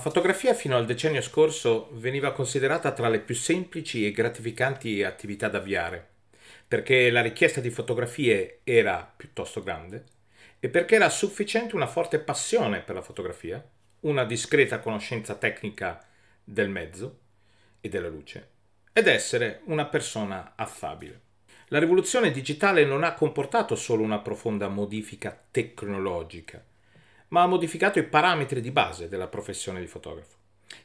fotografia fino al decennio scorso veniva considerata tra le più semplici e gratificanti attività da avviare, perché la richiesta di fotografie era piuttosto grande e perché era sufficiente una forte passione per la fotografia, una discreta conoscenza tecnica del mezzo e della luce, ed essere una persona affabile. La rivoluzione digitale non ha comportato solo una profonda modifica tecnologica, ma ha modificato i parametri di base della professione di fotografo.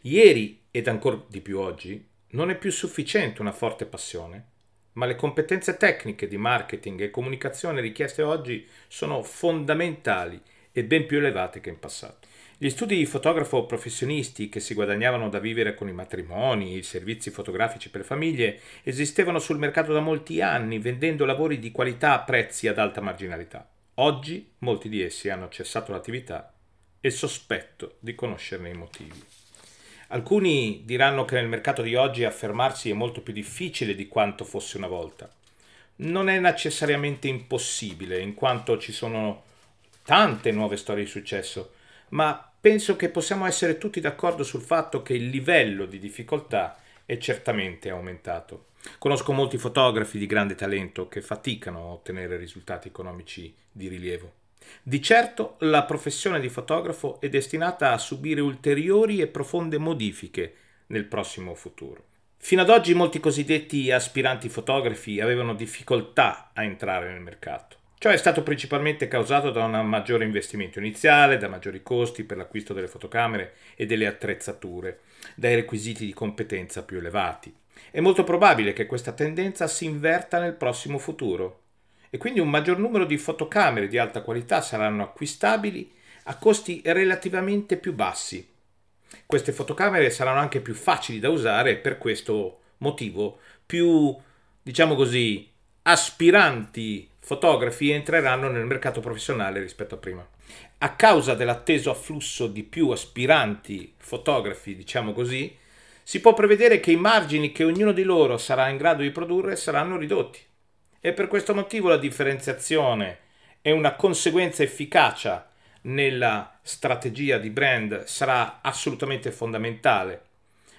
Ieri, ed ancora di più oggi, non è più sufficiente una forte passione, ma le competenze tecniche di marketing e comunicazione richieste oggi sono fondamentali e ben più elevate che in passato. Gli studi di fotografo professionisti che si guadagnavano da vivere con i matrimoni, i servizi fotografici per famiglie, esistevano sul mercato da molti anni, vendendo lavori di qualità a prezzi ad alta marginalità. Oggi molti di essi hanno cessato l'attività e sospetto di conoscerne i motivi. Alcuni diranno che nel mercato di oggi affermarsi è molto più difficile di quanto fosse una volta. Non è necessariamente impossibile, in quanto ci sono tante nuove storie di successo, ma penso che possiamo essere tutti d'accordo sul fatto che il livello di difficoltà è certamente aumentato. Conosco molti fotografi di grande talento che faticano a ottenere risultati economici di rilievo. Di certo la professione di fotografo è destinata a subire ulteriori e profonde modifiche nel prossimo futuro. Fino ad oggi molti cosiddetti aspiranti fotografi avevano difficoltà a entrare nel mercato. Ciò è stato principalmente causato da un maggiore investimento iniziale, da maggiori costi per l'acquisto delle fotocamere e delle attrezzature, dai requisiti di competenza più elevati. È molto probabile che questa tendenza si inverta nel prossimo futuro e quindi un maggior numero di fotocamere di alta qualità saranno acquistabili a costi relativamente più bassi. Queste fotocamere saranno anche più facili da usare e per questo motivo più, diciamo così, aspiranti fotografi entreranno nel mercato professionale rispetto a prima. A causa dell'atteso afflusso di più aspiranti fotografi, diciamo così, si può prevedere che i margini che ognuno di loro sarà in grado di produrre saranno ridotti. E per questo motivo la differenziazione e una conseguenza efficacia nella strategia di brand sarà assolutamente fondamentale.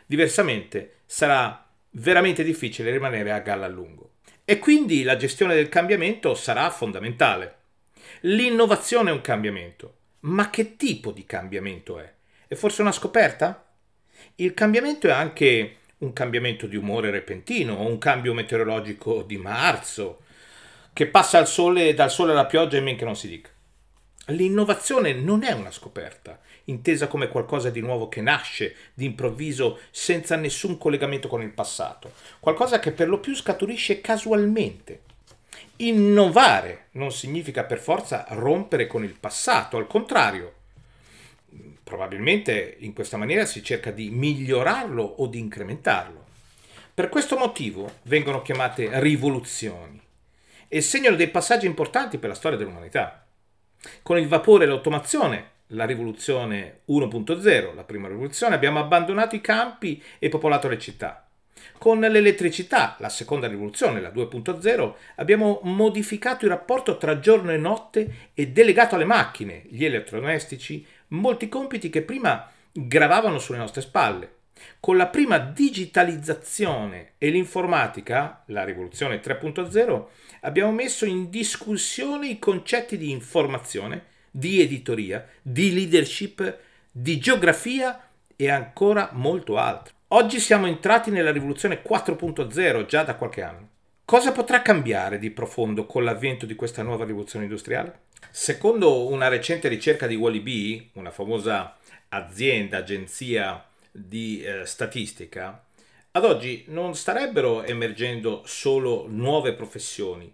Diversamente sarà veramente difficile rimanere a galla a lungo. E quindi la gestione del cambiamento sarà fondamentale. L'innovazione è un cambiamento, ma che tipo di cambiamento è? È forse una scoperta? Il cambiamento è anche un cambiamento di umore repentino, un cambio meteorologico di marzo, che passa al sole, dal sole alla pioggia e men che non si dica. L'innovazione non è una scoperta, intesa come qualcosa di nuovo che nasce d'improvviso senza nessun collegamento con il passato, qualcosa che per lo più scaturisce casualmente. Innovare non significa per forza rompere con il passato, al contrario, probabilmente in questa maniera si cerca di migliorarlo o di incrementarlo. Per questo motivo vengono chiamate rivoluzioni e segnano dei passaggi importanti per la storia dell'umanità. Con il vapore e l'automazione, la rivoluzione 1.0, la prima rivoluzione, abbiamo abbandonato i campi e popolato le città. Con l'elettricità, la seconda rivoluzione, la 2.0, abbiamo modificato il rapporto tra giorno e notte e delegato alle macchine, gli elettrodomestici, molti compiti che prima gravavano sulle nostre spalle. Con la prima digitalizzazione e l'informatica, la rivoluzione 3.0, abbiamo messo in discussione i concetti di informazione, di editoria, di leadership, di geografia e ancora molto altro. Oggi siamo entrati nella rivoluzione 4.0 già da qualche anno. Cosa potrà cambiare di profondo con l'avvento di questa nuova rivoluzione industriale? Secondo una recente ricerca di Wally una famosa azienda, agenzia di eh, statistica, ad oggi non starebbero emergendo solo nuove professioni,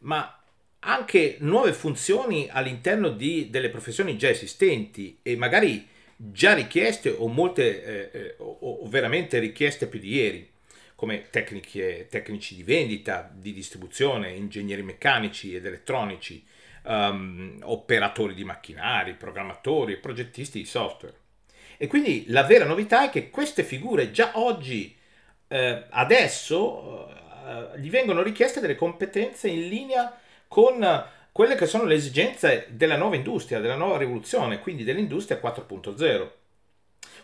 ma anche nuove funzioni all'interno di, delle professioni già esistenti e magari già richieste o molte eh, eh o, o veramente richieste più di ieri come tecniche, tecnici di vendita, di distribuzione, ingegneri meccanici ed elettronici, um, operatori di macchinari, programmatori progettisti di software. E quindi la vera novità è che queste figure già oggi, eh, adesso, eh, gli vengono richieste delle competenze in linea con quelle che sono le esigenze della nuova industria, della nuova rivoluzione, quindi dell'industria 4.0.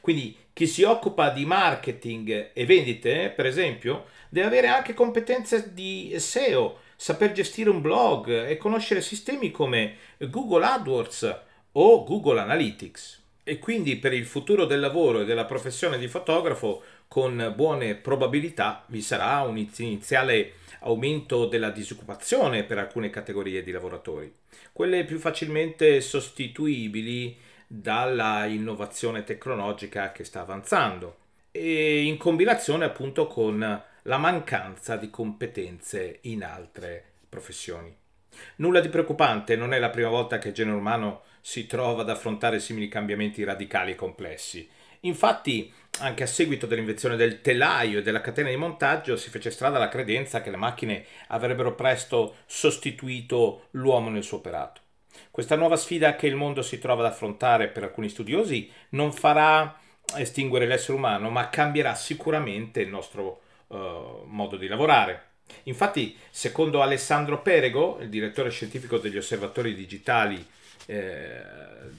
Quindi chi si occupa di marketing e vendite, per esempio, deve avere anche competenze di SEO, saper gestire un blog e conoscere sistemi come Google AdWords o Google Analytics. E quindi per il futuro del lavoro e della professione di fotografo, con buone probabilità vi sarà un iniziale aumento della disoccupazione per alcune categorie di lavoratori, quelle più facilmente sostituibili dalla innovazione tecnologica che sta avanzando e in combinazione appunto con la mancanza di competenze in altre professioni. Nulla di preoccupante, non è la prima volta che il genere umano si trova ad affrontare simili cambiamenti radicali e complessi. Infatti, anche a seguito dell'invenzione del telaio e della catena di montaggio, si fece strada la credenza che le macchine avrebbero presto sostituito l'uomo nel suo operato. Questa nuova sfida che il mondo si trova ad affrontare per alcuni studiosi non farà estinguere l'essere umano, ma cambierà sicuramente il nostro uh, modo di lavorare. Infatti, secondo Alessandro Perego, il direttore scientifico degli osservatori digitali eh,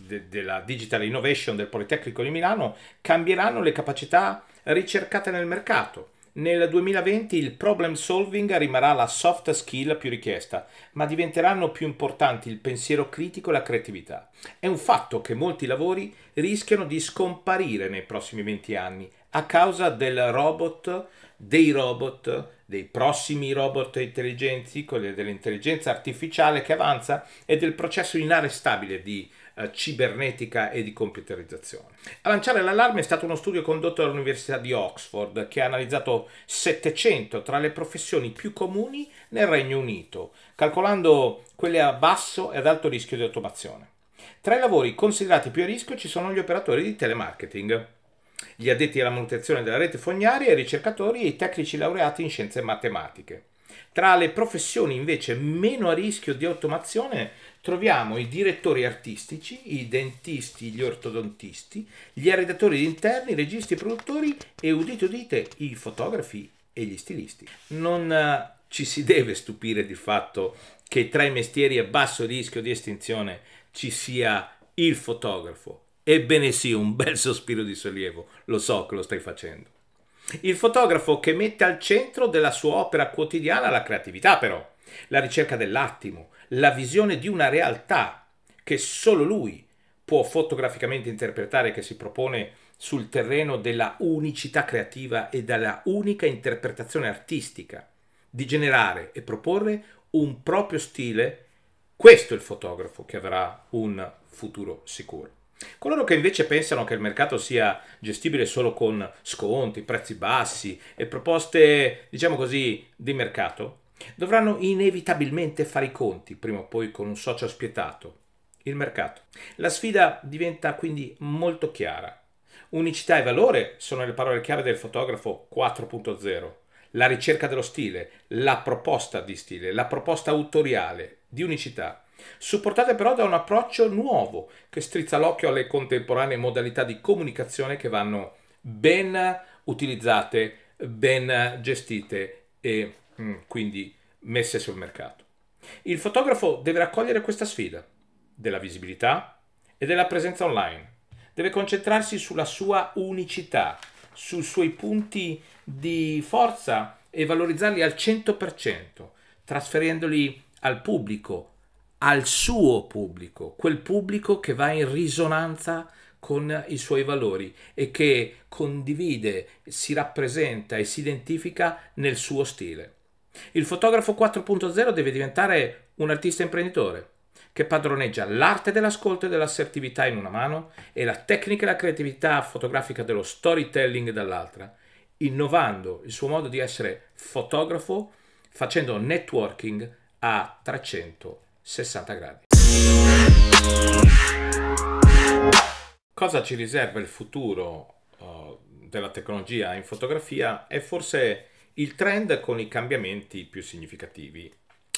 de- della Digital Innovation del Politecnico di Milano, cambieranno le capacità ricercate nel mercato. Nel 2020 il problem solving rimarrà la soft skill più richiesta, ma diventeranno più importanti il pensiero critico e la creatività. È un fatto che molti lavori rischiano di scomparire nei prossimi 20 anni a causa del robot, dei robot, dei prossimi robot intelligenti, quelli dell'intelligenza artificiale che avanza e del processo inarrestabile di uh, cibernetica e di computerizzazione. A lanciare l'allarme è stato uno studio condotto dall'Università di Oxford che ha analizzato 700 tra le professioni più comuni nel Regno Unito, calcolando quelle a basso e ad alto rischio di automazione. Tra i lavori considerati più a rischio ci sono gli operatori di telemarketing gli addetti alla manutenzione della rete fognaria, i ricercatori e i tecnici laureati in scienze matematiche. Tra le professioni invece meno a rischio di automazione troviamo i direttori artistici, i dentisti, gli ortodontisti, gli arredatori di interni, i registi e produttori e udite udite i fotografi e gli stilisti. Non uh, ci si deve stupire del fatto che tra i mestieri a basso rischio di estinzione ci sia il fotografo, Ebbene sì, un bel sospiro di sollievo, lo so che lo stai facendo. Il fotografo che mette al centro della sua opera quotidiana la creatività però, la ricerca dell'attimo, la visione di una realtà che solo lui può fotograficamente interpretare che si propone sul terreno della unicità creativa e della unica interpretazione artistica, di generare e proporre un proprio stile, questo è il fotografo che avrà un futuro sicuro. Coloro che invece pensano che il mercato sia gestibile solo con sconti, prezzi bassi e proposte, diciamo così, di mercato, dovranno inevitabilmente fare i conti prima o poi con un socio spietato, il mercato. La sfida diventa quindi molto chiara. Unicità e valore sono le parole chiave del fotografo 4.0. La ricerca dello stile, la proposta di stile, la proposta autoriale di unicità supportate però da un approccio nuovo che strizza l'occhio alle contemporanee modalità di comunicazione che vanno ben utilizzate, ben gestite e mm, quindi messe sul mercato. Il fotografo deve raccogliere questa sfida della visibilità e della presenza online. Deve concentrarsi sulla sua unicità, sui suoi punti di forza e valorizzarli al 100%, trasferendoli al pubblico, al suo pubblico, quel pubblico che va in risonanza con i suoi valori e che condivide, si rappresenta e si identifica nel suo stile. Il fotografo 4.0 deve diventare un artista imprenditore che padroneggia l'arte dell'ascolto e dell'assertività in una mano e la tecnica e la creatività fotografica dello storytelling dall'altra, innovando il suo modo di essere fotografo facendo networking a 300 60 gradi. Cosa ci riserva il futuro uh, della tecnologia in fotografia è forse il trend con i cambiamenti più significativi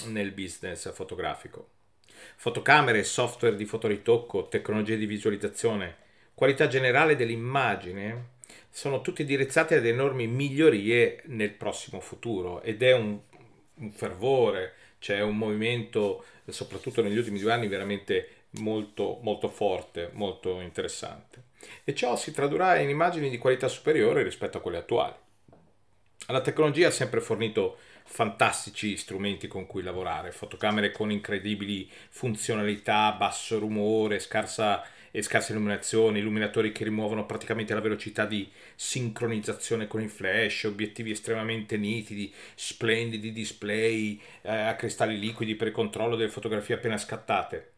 nel business fotografico. Fotocamere, software di fotoritocco, tecnologie di visualizzazione, qualità generale dell'immagine sono tutti indirizzati ad enormi migliorie nel prossimo futuro ed è un, un fervore, c'è un movimento, soprattutto negli ultimi due anni, veramente molto, molto forte, molto interessante. e ciò si tradurrà in immagini di qualità superiore rispetto a quelle attuali. La tecnologia ha sempre fornito fantastici strumenti con cui lavorare, fotocamere con incredibili funzionalità, basso rumore, scarsa e scarsa illuminazione, illuminatori che rimuovono praticamente la velocità di sincronizzazione con il flash, obiettivi estremamente nitidi, splendidi display eh, a cristalli liquidi per il controllo delle fotografie appena scattate.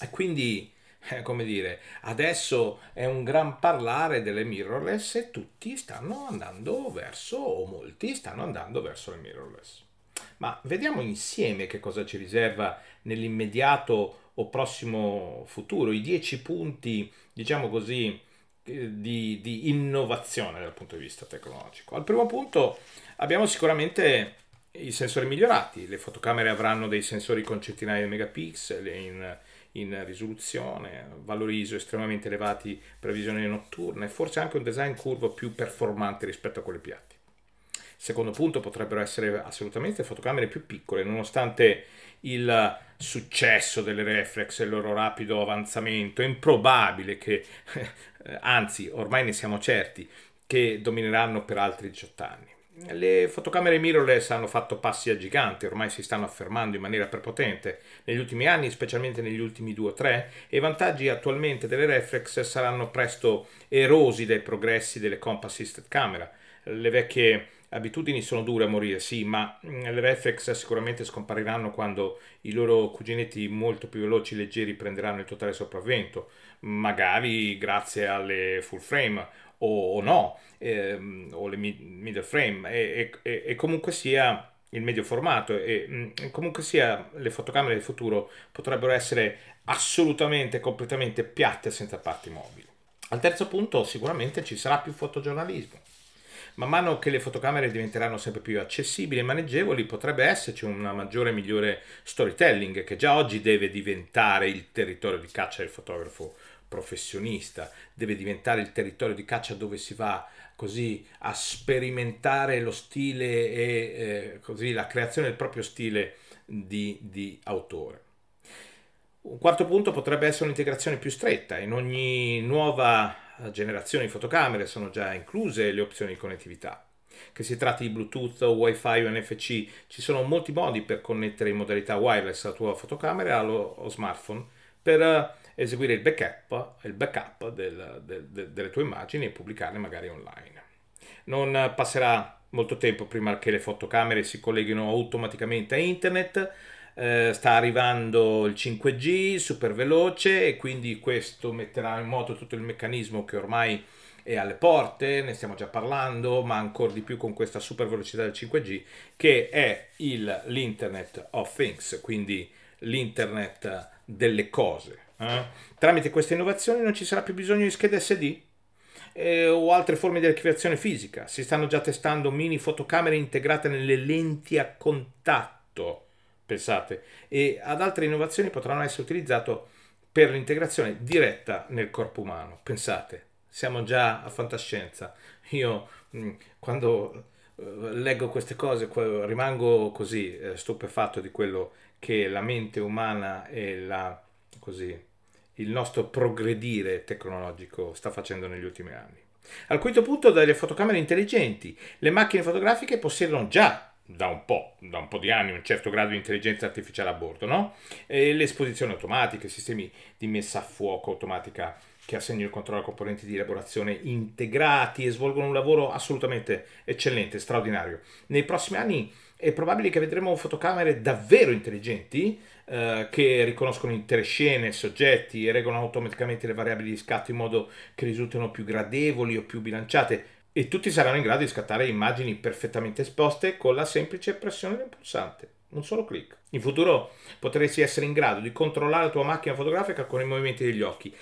E quindi, eh, come dire, adesso è un gran parlare delle mirrorless e tutti stanno andando verso, o molti stanno andando verso le mirrorless. Ma vediamo insieme che cosa ci riserva nell'immediato o prossimo futuro, i 10 punti, diciamo così, eh, di, di, innovazione dal punto di vista tecnologico. Al primo punto abbiamo sicuramente i sensori migliorati, le fotocamere avranno dei sensori con centinaia di megapixel in, in risoluzione, valori ISO estremamente elevati per visione notturna e forse anche un design curvo più performante rispetto a quelli piatti. Secondo punto potrebbero essere assolutamente fotocamere più piccole, nonostante il successo delle reflex e il loro rapido avanzamento. È improbabile che, anzi ormai ne siamo certi, che domineranno per altri 18 anni. Le fotocamere mirrorless hanno fatto passi a giganti, ormai si stanno affermando in maniera prepotente negli ultimi anni, specialmente negli ultimi 2 o 3, e i vantaggi attualmente delle reflex saranno presto erosi dai progressi delle compact assisted camera. Le vecchie abitudini sono dure a morire, sì, ma mm, le reflex sicuramente scompariranno quando i loro cuginetti molto più veloci e leggeri prenderanno il totale sopravvento, magari grazie alle full frame o, o no, ehm, o le middle frame, e, e, e, comunque sia il medio formato e mm, comunque sia le fotocamere del futuro potrebbero essere assolutamente completamente piatte senza parti mobili. Al terzo punto sicuramente ci sarà più fotogiornalismo Man mano che le fotocamere diventeranno sempre più accessibili e maneggevoli, potrebbe esserci una maggiore e migliore storytelling che già oggi deve diventare il territorio di caccia del fotografo professionista, deve diventare il territorio di caccia dove si va così a sperimentare lo stile e eh, così la creazione del proprio stile di, di autore. Un quarto punto potrebbe essere un'integrazione più stretta. In ogni nuova generazione di fotocamere sono già incluse le opzioni di connettività. Che si tratti di Bluetooth Wi-Fi o NFC, ci sono molti modi per connettere in modalità wireless la tua fotocamera allo smartphone per eh, eseguire il backup, il backup del, del, del, delle tue immagini e pubblicarle magari online. Non passerà molto tempo prima che le fotocamere si colleghino automaticamente a internet, eh, sta arrivando il 5G super veloce e quindi questo metterà in moto tutto il meccanismo che ormai è alle porte, ne stiamo già parlando, ma ancora di più con questa super velocità del 5G che è il, l'Internet of Things, quindi l'internet delle cose. Eh? Tramite queste innovazioni non ci sarà più bisogno di schede SD eh, o altre forme di archiviazione fisica. Si stanno già testando mini fotocamere integrate nelle lenti a contatto pensate, e ad altre innovazioni potranno essere utilizzate per l'integrazione diretta nel corpo umano. Pensate, siamo già a fantascienza. Io mm, quando eh, leggo queste cose rimango così eh, stupefatto di quello che la mente umana e la, così, il nostro progredire tecnologico sta facendo negli ultimi anni. Al quinto punto, delle fotocamere intelligenti. Le macchine fotografiche possiedono già da un po', da un po' di anni, un certo grado di intelligenza artificiale a bordo, no? E le esposizioni automatiche, sistemi di messa a fuoco automatica che assegnano il controllo a componenti di elaborazione integrati e svolgono un lavoro assolutamente eccellente, straordinario. Nei prossimi anni è probabile che vedremo fotocamere davvero intelligenti eh, che riconoscono intere scene, soggetti e regolano automaticamente le variabili di scatto in modo che risultino più gradevoli o più bilanciate e tutti saranno in grado di scattare immagini perfettamente esposte con la semplice pressione del pulsante, un solo clic. In futuro potresti essere in grado di controllare la tua macchina fotografica con i movimenti degli occhi.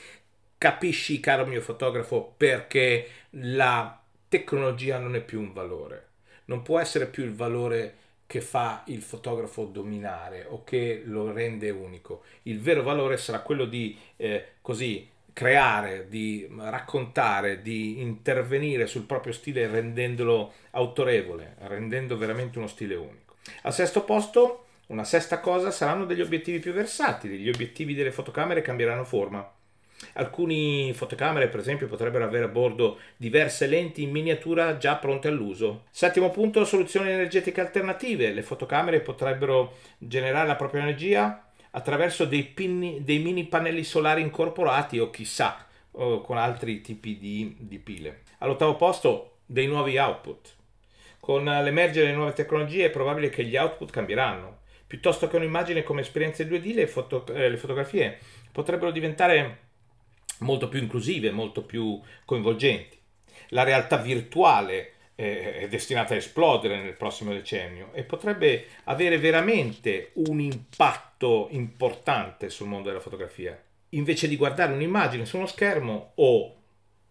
Capisci, caro mio fotografo, perché la tecnologia non è più un valore. Non può essere più il valore che fa il fotografo dominare o che lo rende unico. Il vero valore sarà quello di eh, così creare, di raccontare, di intervenire sul proprio stile rendendolo autorevole, rendendo veramente uno stile unico. Al sesto posto, una sesta cosa, saranno degli obiettivi più versatili, gli obiettivi delle fotocamere cambieranno forma. Alcune fotocamere, per esempio, potrebbero avere a bordo diverse lenti in miniatura già pronte all'uso. Settimo punto, soluzioni energetiche alternative. Le fotocamere potrebbero generare la propria energia attraverso dei, pinni, dei mini pannelli solari incorporati o chissà, o con altri tipi di, di pile. All'ottavo posto, dei nuovi output. Con l'emergere delle nuove tecnologie è probabile che gli output cambieranno. Piuttosto che un'immagine come esperienze 2D, le, foto, eh, le fotografie potrebbero diventare molto più inclusive, molto più coinvolgenti. La realtà virtuale è destinata a esplodere nel prossimo decennio e potrebbe avere veramente un impatto importante sul mondo della fotografia. Invece di guardare un'immagine su uno schermo o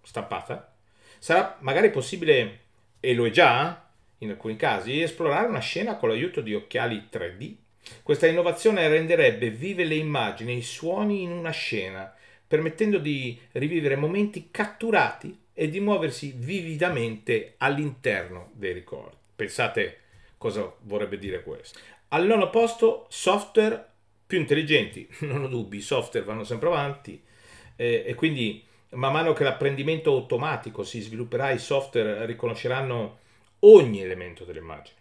stampata, sarà magari possibile, e lo è già in alcuni casi, esplorare una scena con l'aiuto di occhiali 3D. Questa innovazione renderebbe vive le immagini e i suoni in una scena permettendo di rivivere momenti catturati e di muoversi vividamente all'interno dei ricordi. Pensate cosa vorrebbe dire questo. Al nono posto, software più intelligenti. Non ho dubbi, i software vanno sempre avanti eh, e quindi man mano che l'apprendimento automatico si svilupperà, i software riconosceranno ogni elemento dell'immagine.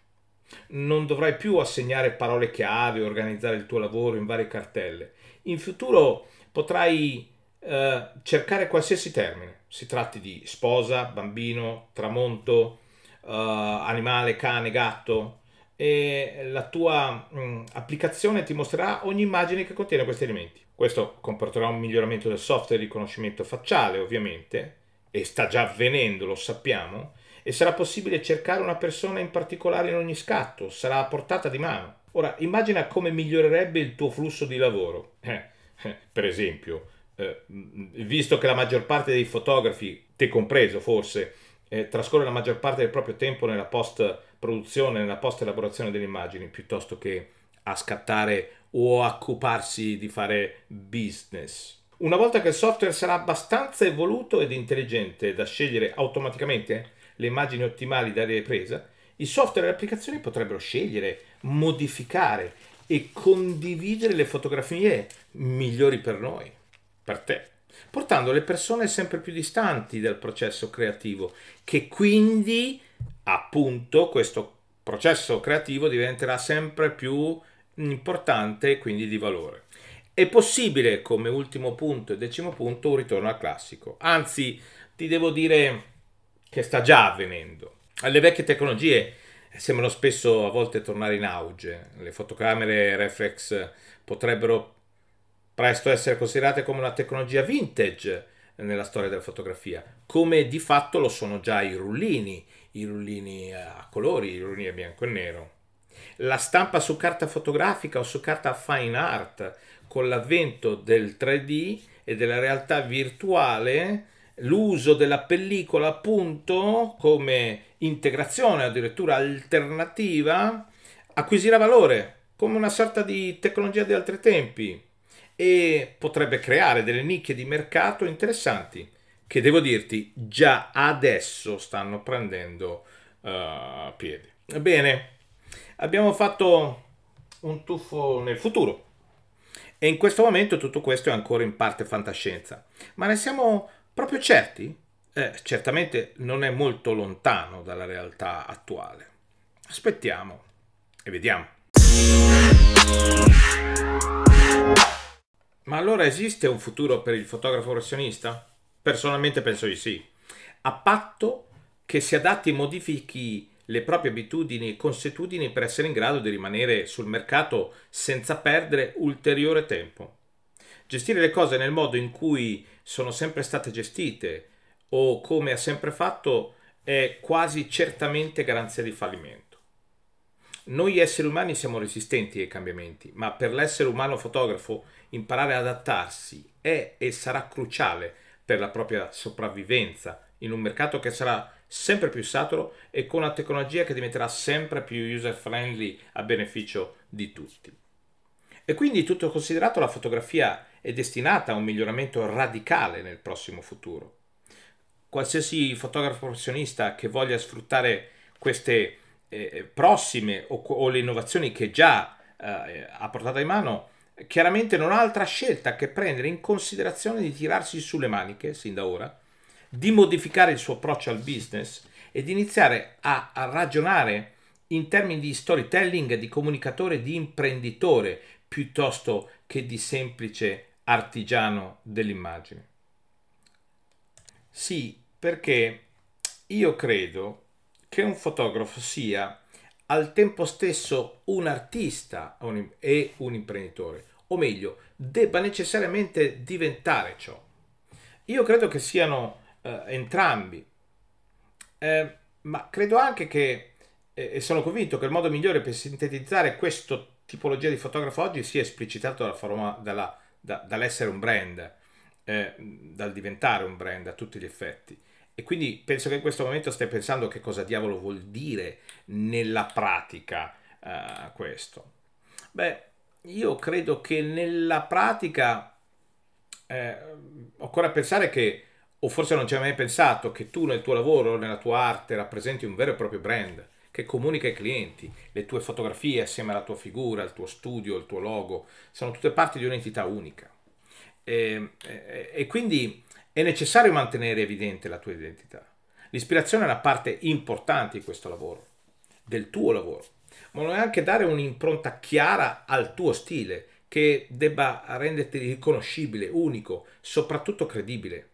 Non dovrai più assegnare parole chiave, organizzare il tuo lavoro in varie cartelle. In futuro potrai eh, cercare qualsiasi termine, si tratti di sposa, bambino, tramonto, eh, animale, cane, gatto, e la tua mh, mm, applicazione ti mostrerà ogni immagine che contiene questi elementi. Questo comporterà un miglioramento del software di riconoscimento facciale, ovviamente, e sta già avvenendo, lo sappiamo, e sarà possibile cercare una persona in particolare in ogni scatto, sarà a portata di mano. Ora, immagina come migliorerebbe il tuo flusso di lavoro. Eh, eh, per esempio, eh, visto che la maggior parte dei fotografi, te compreso forse, eh, trascorre la maggior parte del proprio tempo nella post produzione, nella post elaborazione delle immagini, piuttosto che a scattare o a occuparsi di fare business. Una volta che il software sarà abbastanza evoluto ed intelligente da scegliere automaticamente le immagini ottimali da ripresa, i software e le applicazioni potrebbero scegliere, modificare e condividere le fotografie migliori per noi per te, portando le persone sempre più distanti dal processo creativo, che quindi appunto questo processo creativo diventerà sempre più importante e quindi di valore. È possibile, come ultimo punto e decimo punto, un ritorno al classico. Anzi, ti devo dire che sta già avvenendo. Le vecchie tecnologie sembrano spesso a volte tornare in auge. Le fotocamere reflex potrebbero presto essere considerate come una tecnologia vintage nella storia della fotografia, come di fatto lo sono già i rullini, i rullini a colori, i rullini a bianco e nero. La stampa su carta fotografica o su carta fine art con l'avvento del 3D e della realtà virtuale, l'uso della pellicola appunto come integrazione addirittura alternativa acquisirà valore come una sorta di tecnologia di altri tempi e potrebbe creare delle nicchie di mercato interessanti che devo dirti già adesso stanno prendendo uh, piede. Bene, abbiamo fatto un tuffo nel futuro e in questo momento tutto questo è ancora in parte fantascienza, ma ne siamo proprio certi? Eh, certamente non è molto lontano dalla realtà attuale. Aspettiamo e vediamo. Ma allora esiste un futuro per il fotografo professionista? Personalmente penso di sì, a patto che si adatti e modifichi le proprie abitudini e consuetudini per essere in grado di rimanere sul mercato senza perdere ulteriore tempo. Gestire le cose nel modo in cui sono sempre state gestite o come ha sempre fatto è quasi certamente garanzia di fallimento. Noi esseri umani siamo resistenti ai cambiamenti, ma per l'essere umano fotografo imparare ad adattarsi è e sarà cruciale per la propria sopravvivenza in un mercato che sarà sempre più saturo e con una tecnologia che diventerà sempre più user friendly a beneficio di tutti. E quindi tutto considerato la fotografia è destinata a un miglioramento radicale nel prossimo futuro. Qualsiasi fotografo professionista che voglia sfruttare queste eh, prossime o, o, le innovazioni che già eh, ha portato in mano chiaramente non ha altra scelta che prendere in considerazione di tirarsi sulle maniche, sin da ora, di modificare il suo approccio al business e di iniziare a, a ragionare in termini di storytelling, di comunicatore, di imprenditore, piuttosto che di semplice artigiano dell'immagine. Sì, perché io credo che un fotografo sia al tempo stesso un artista e un imprenditore, o meglio, debba necessariamente diventare ciò. Io credo che siano eh, entrambi, eh, ma credo anche che, eh, e sono convinto che il modo migliore per sintetizzare questa tipologia di fotografo oggi sia esplicitato dalla forma, dalla, da, dall'essere un brand, eh, dal diventare un brand a tutti gli effetti. E quindi penso che in questo momento stai pensando che cosa diavolo vuol dire nella pratica uh, questo. Beh, io credo che nella pratica eh, occorre pensare che, o forse non ci hai mai pensato, che tu nel tuo lavoro, nella tua arte, rappresenti un vero e proprio brand che comunica ai clienti. Le tue fotografie assieme alla tua figura, il tuo studio, il tuo logo, sono tutte parti di un'entità unica. E, e, e quindi è necessario mantenere evidente la tua identità. L'ispirazione è una parte importante di questo lavoro, del tuo lavoro, ma non è anche dare un'impronta chiara al tuo stile che debba renderti riconoscibile, unico, soprattutto credibile.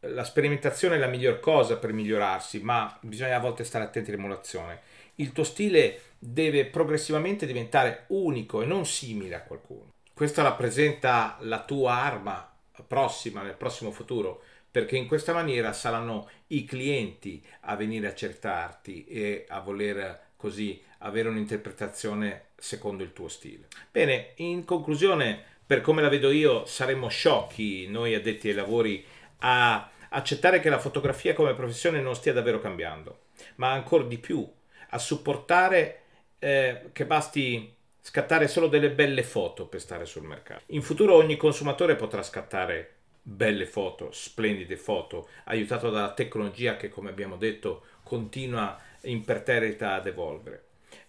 La sperimentazione è la miglior cosa per migliorarsi, ma bisogna a volte stare attenti all'emulazione. Il tuo stile deve progressivamente diventare unico e non simile a qualcuno. Questo rappresenta la tua arma prossima, nel prossimo futuro, perché in questa maniera saranno i clienti a venire a cercarti e a voler così avere un'interpretazione secondo il tuo stile. Bene, in conclusione, per come la vedo io, saremmo sciocchi noi addetti ai lavori a accettare che la fotografia come professione non stia davvero cambiando, ma ancora di più a supportare eh, che basti scattare solo delle belle foto per stare sul mercato. In futuro ogni consumatore potrà scattare belle foto, splendide foto, aiutato dalla tecnologia che, come abbiamo detto, continua imperterrita ad evolvere.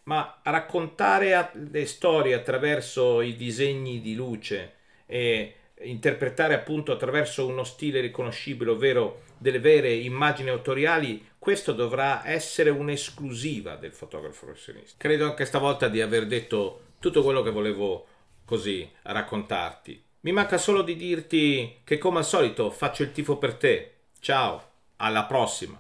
Ma raccontare le storie attraverso i disegni di luce e interpretare appunto attraverso uno stile riconoscibile, ovvero delle vere immagini autoriali, questo dovrà essere un'esclusiva del fotografo professionista. Credo anche stavolta di aver detto tutto quello che volevo così raccontarti. Mi manca solo di dirti che come al solito faccio il tifo per te. Ciao, alla prossima.